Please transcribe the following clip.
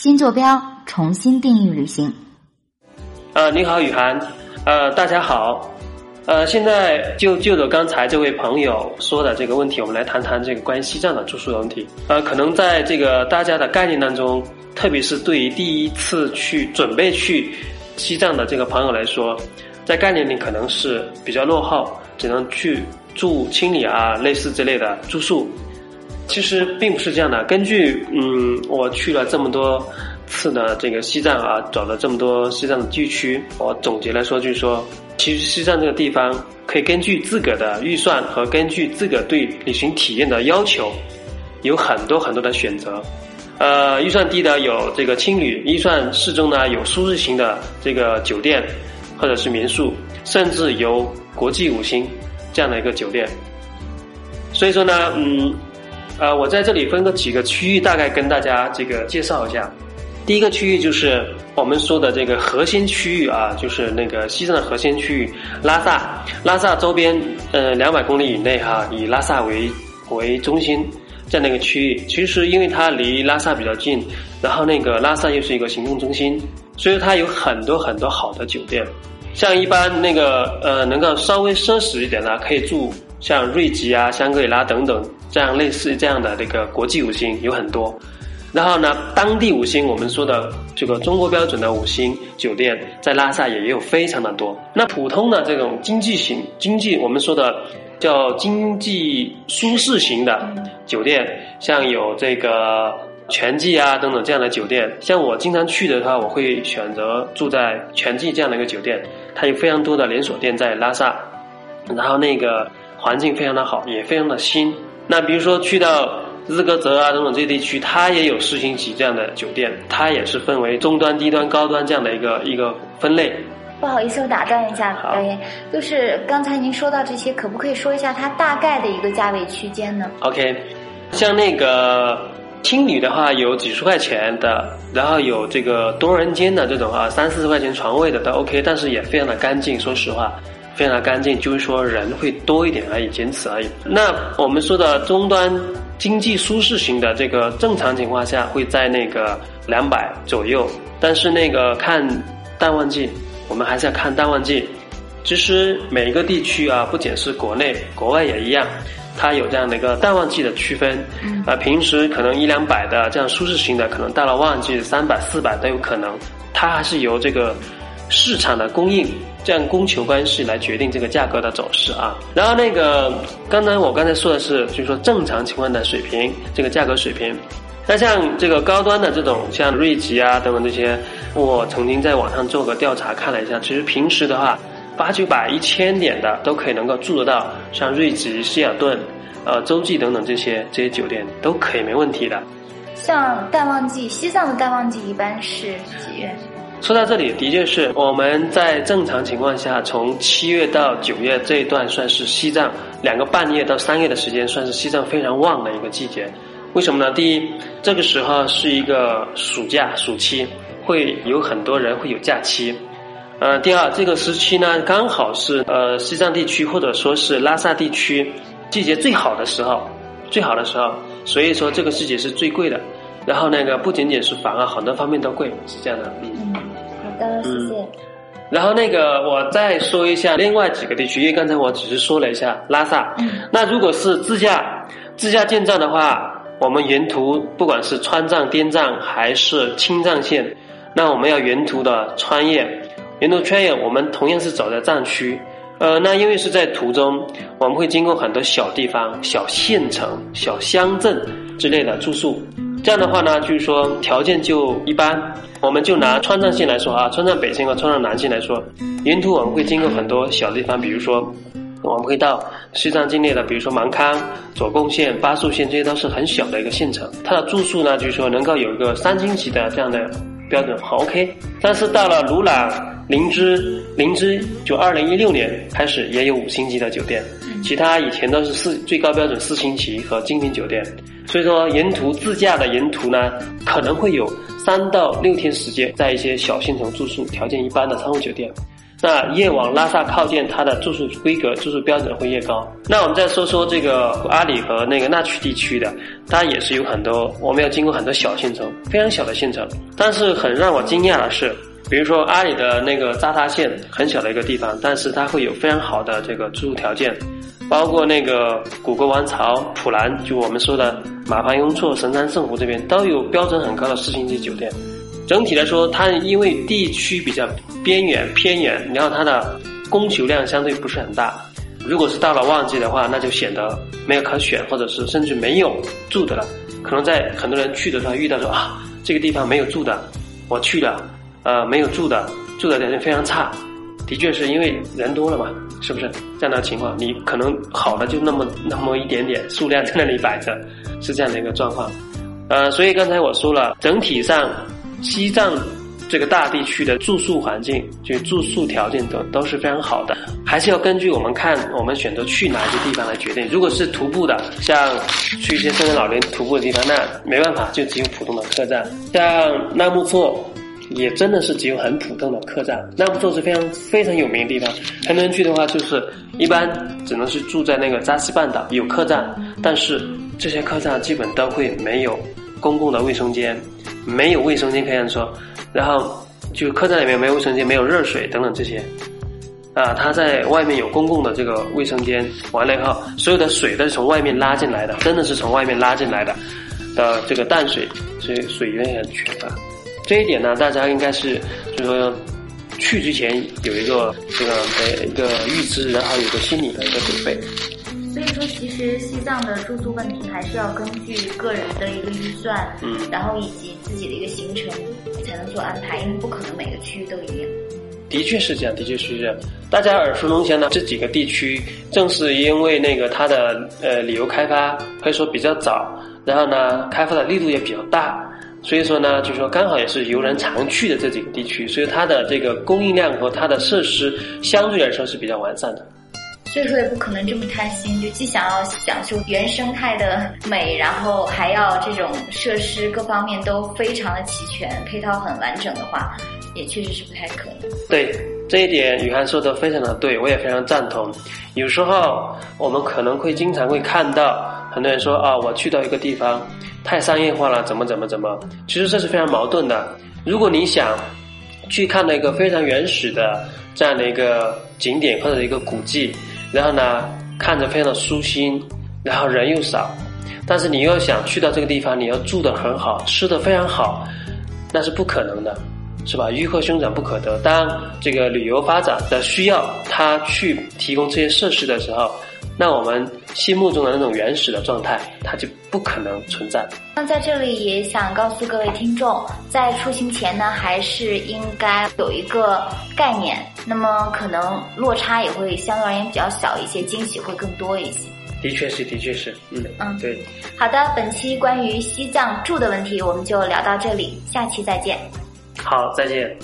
新坐标，重新定义旅行。呃，你好，雨涵。呃，大家好。呃，现在就就着刚才这位朋友说的这个问题，我们来谈谈这个关于西藏的住宿的问题。呃，可能在这个大家的概念当中，特别是对于第一次去准备去西藏的这个朋友来说，在概念里可能是比较落后，只能去住青旅啊，类似之类的住宿。其实并不是这样的。根据嗯，我去了这么多次的这个西藏啊，走了这么多西藏的地区，我总结来说就是说，其实西藏这个地方可以根据自个的预算和根据自个对旅行体验的要求，有很多很多的选择。呃，预算低的有这个青旅，预算适中呢有舒适型的这个酒店或者是民宿，甚至有国际五星这样的一个酒店。所以说呢，嗯。呃，我在这里分个几个区域，大概跟大家这个介绍一下。第一个区域就是我们说的这个核心区域啊，就是那个西藏的核心区域，拉萨，拉萨周边呃两百公里以内哈，以拉萨为为中心在那个区域。其实因为它离拉萨比较近，然后那个拉萨又是一个行政中心，所以它有很多很多好的酒店。像一般那个呃能够稍微奢侈一点的，可以住像瑞吉啊、香格里拉等等。这样类似这样的这个国际五星有很多，然后呢，当地五星我们说的这个中国标准的五星酒店在拉萨也有非常的多。那普通的这种经济型经济我们说的叫经济舒适型的酒店，像有这个全季啊等等这样的酒店，像我经常去的话，我会选择住在全季这样的一个酒店，它有非常多的连锁店在拉萨，然后那个环境非常的好，也非常的新。那比如说去到日喀则啊等等这些地区，它也有四星级这样的酒店，它也是分为中端、低端、高端这样的一个一个分类。不好意思，我打断一下导演，就是刚才您说到这些，可不可以说一下它大概的一个价位区间呢？OK，像那个青旅的话，有几十块钱的，然后有这个多人间的这种啊，三四十块钱床位的都 OK，但是也非常的干净，说实话。非常干净，就是说人会多一点而已，仅此而已。那我们说的终端经济舒适型的这个正常情况下会在那个两百左右，但是那个看淡旺季，我们还是要看淡旺季。其实每一个地区啊，不仅是国内，国外也一样，它有这样的一个淡旺季的区分。啊，平时可能一两百的这样舒适型的，可能到了旺季三百、四百都有可能。它还是由这个市场的供应。这样供求关系来决定这个价格的走势啊。然后那个刚才我刚才说的是，就是说正常情况的水平，这个价格水平。那像这个高端的这种，像瑞吉啊等等这些，我曾经在网上做个调查看了一下，其实平时的话，八九百、一千点的都可以能够住得到，像瑞吉、希尔顿、呃洲际等等这些这些酒店都可以没问题的。像淡旺季，西藏的淡旺季一般是几月？说到这里，的确是我们在正常情况下，从七月到九月这一段算是西藏两个半月到三月的时间，算是西藏非常旺的一个季节。为什么呢？第一，这个时候是一个暑假暑期，会有很多人会有假期。呃，第二，这个时期呢，刚好是呃西藏地区或者说是拉萨地区季节最好的时候，最好的时候，所以说这个季节是最贵的。然后那个不仅仅是房啊，很多方面都贵，是这样的。嗯。的，谢谢。然后那个，我再说一下另外几个地区，因为刚才我只是说了一下拉萨。嗯。那如果是自驾自驾进藏的话，我们沿途不管是川藏、滇藏还是青藏线，那我们要沿途的穿越，沿途穿越，我们同样是走在藏区。呃，那因为是在途中，我们会经过很多小地方、小县城、小乡镇之类的住宿。这样的话呢，就是说条件就一般。我们就拿川藏线来说啊，川藏北线和川藏南线来说，沿途我们会经过很多小地方，比如说我们会到西藏境内的，比如说芒康、左贡县、巴蜀县，这些都是很小的一个县城。它的住宿呢，就是说能够有一个三星级的这样的标准，很 OK。但是到了鲁朗、林芝、林芝，就二零一六年开始也有五星级的酒店，其他以前都是四最高标准四星级和精品酒店。所以说，沿途自驾的沿途呢，可能会有三到六天时间在一些小县城住宿，条件一般的商务酒店。那越往拉萨靠近，它的住宿规格、住宿标准会越高。那我们再说说这个阿里和那个纳曲地区的，它也是有很多，我们要经过很多小县城，非常小的县城。但是很让我惊讶的是，比如说阿里的那个扎达县，很小的一个地方，但是它会有非常好的这个住宿条件，包括那个古国王朝、普兰，就我们说的马旁雍措、神山圣湖这边，都有标准很高的四星级酒店。整体来说，它因为地区比较边远偏远，然后它的供求量相对不是很大。如果是到了旺季的话，那就显得没有可选，或者是甚至没有住的了。可能在很多人去的时候遇到说啊，这个地方没有住的，我去了，呃，没有住的，住的条件非常差。的确是因为人多了嘛，是不是这样的情况？你可能好的就那么那么一点点数量在那里摆着，是这样的一个状况。呃，所以刚才我说了，整体上。西藏这个大地区的住宿环境，就住宿条件都都是非常好的，还是要根据我们看我们选择去哪些地方来决定。如果是徒步的，像去一些森林老林徒步的地方，那没办法，就只有普通的客栈。像纳木错，也真的是只有很普通的客栈。纳木错是非常非常有名的地方，很多人去的话，就是一般只能是住在那个扎西半岛有客栈，但是这些客栈基本都会没有公共的卫生间。没有卫生间可以说，然后就客栈里面没有卫生间，没有热水等等这些，啊，他在外面有公共的这个卫生间，完了以后，所有的水都是从外面拉进来的，真的是从外面拉进来的的这个淡水，所以水源很缺乏。这一点呢，大家应该是就是说去之前有一个这个的一个预知，然后有个心理的一个准备。所以说，其实西藏的住宿问题还是要根据个人的一个预算，嗯，然后以及自己的一个行程才能做安排，因为不可能每个区域都一样。的确是这样，的确是这样。大家耳熟能详的这几个地区，正是因为那个它的呃旅游开发可以说比较早，然后呢开发的力度也比较大，所以说呢，就是说刚好也是游人常去的这几个地区，所以它的这个供应量和它的设施相对来说是比较完善的。所以说也不可能这么贪心，就既想要享受原生态的美，然后还要这种设施各方面都非常的齐全，配套很完整的话，也确实是不太可能。对这一点，雨涵说的非常的对，我也非常赞同。有时候我们可能会经常会看到很多人说啊，我去到一个地方太商业化了，怎么怎么怎么，其实这是非常矛盾的。如果你想去看到一个非常原始的这样的一个景点或者一个古迹。然后呢，看着非常的舒心，然后人又少，但是你又想去到这个地方，你要住的很好，吃的非常好，那是不可能的，是吧？鱼和熊掌不可得。当这个旅游发展的需要，他去提供这些设施的时候。那我们心目中的那种原始的状态，它就不可能存在。那在这里也想告诉各位听众，在出行前呢，还是应该有一个概念。那么可能落差也会相对而言比较小一些，惊喜会更多一些。的确是，的确是，嗯嗯，对。好的，本期关于西藏住的问题，我们就聊到这里，下期再见。好，再见。